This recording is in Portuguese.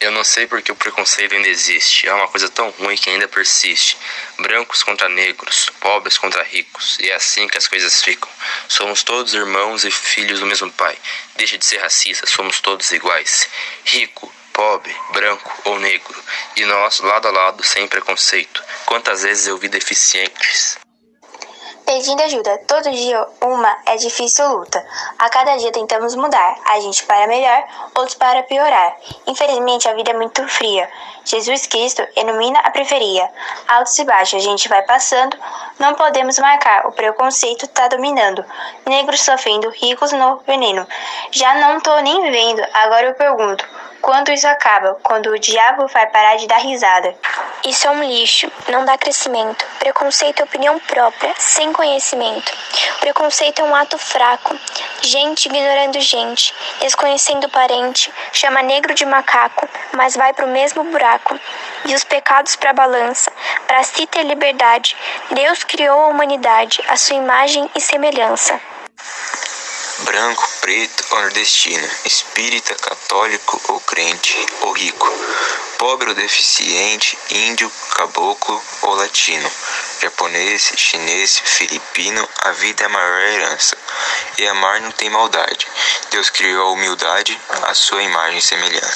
Eu não sei porque o preconceito ainda existe. É uma coisa tão ruim que ainda persiste. Brancos contra negros, pobres contra ricos. E é assim que as coisas ficam. Somos todos irmãos e filhos do mesmo pai. Deixa de ser racista, somos todos iguais. Rico, pobre, branco ou negro. E nós, lado a lado, sem preconceito. Quantas vezes eu vi deficientes pedindo ajuda. Todo dia uma é difícil luta. A cada dia tentamos mudar, a gente para melhor, outros para piorar. Infelizmente a vida é muito fria. Jesus Cristo ilumina a periferia. Altos e baixos a gente vai passando, não podemos marcar, o preconceito tá dominando. Negros sofrendo, ricos no veneno. Já não tô nem vendo, agora eu pergunto. Quando isso acaba? Quando o diabo vai parar de dar risada? Isso é um lixo, não dá crescimento. Preconceito é opinião própria, sem conhecimento. Preconceito é um ato fraco. Gente ignorando gente, desconhecendo parente, chama negro de macaco, mas vai pro mesmo buraco. E os pecados pra balança, para se ter liberdade. Deus criou a humanidade, a sua imagem e semelhança branco, preto ou nordestino, espírita, católico ou crente ou rico, pobre ou deficiente, índio, caboclo ou latino, japonês, chinês, filipino, a vida é a maior herança. E amar não tem maldade. Deus criou a humildade, a sua imagem e semelhança.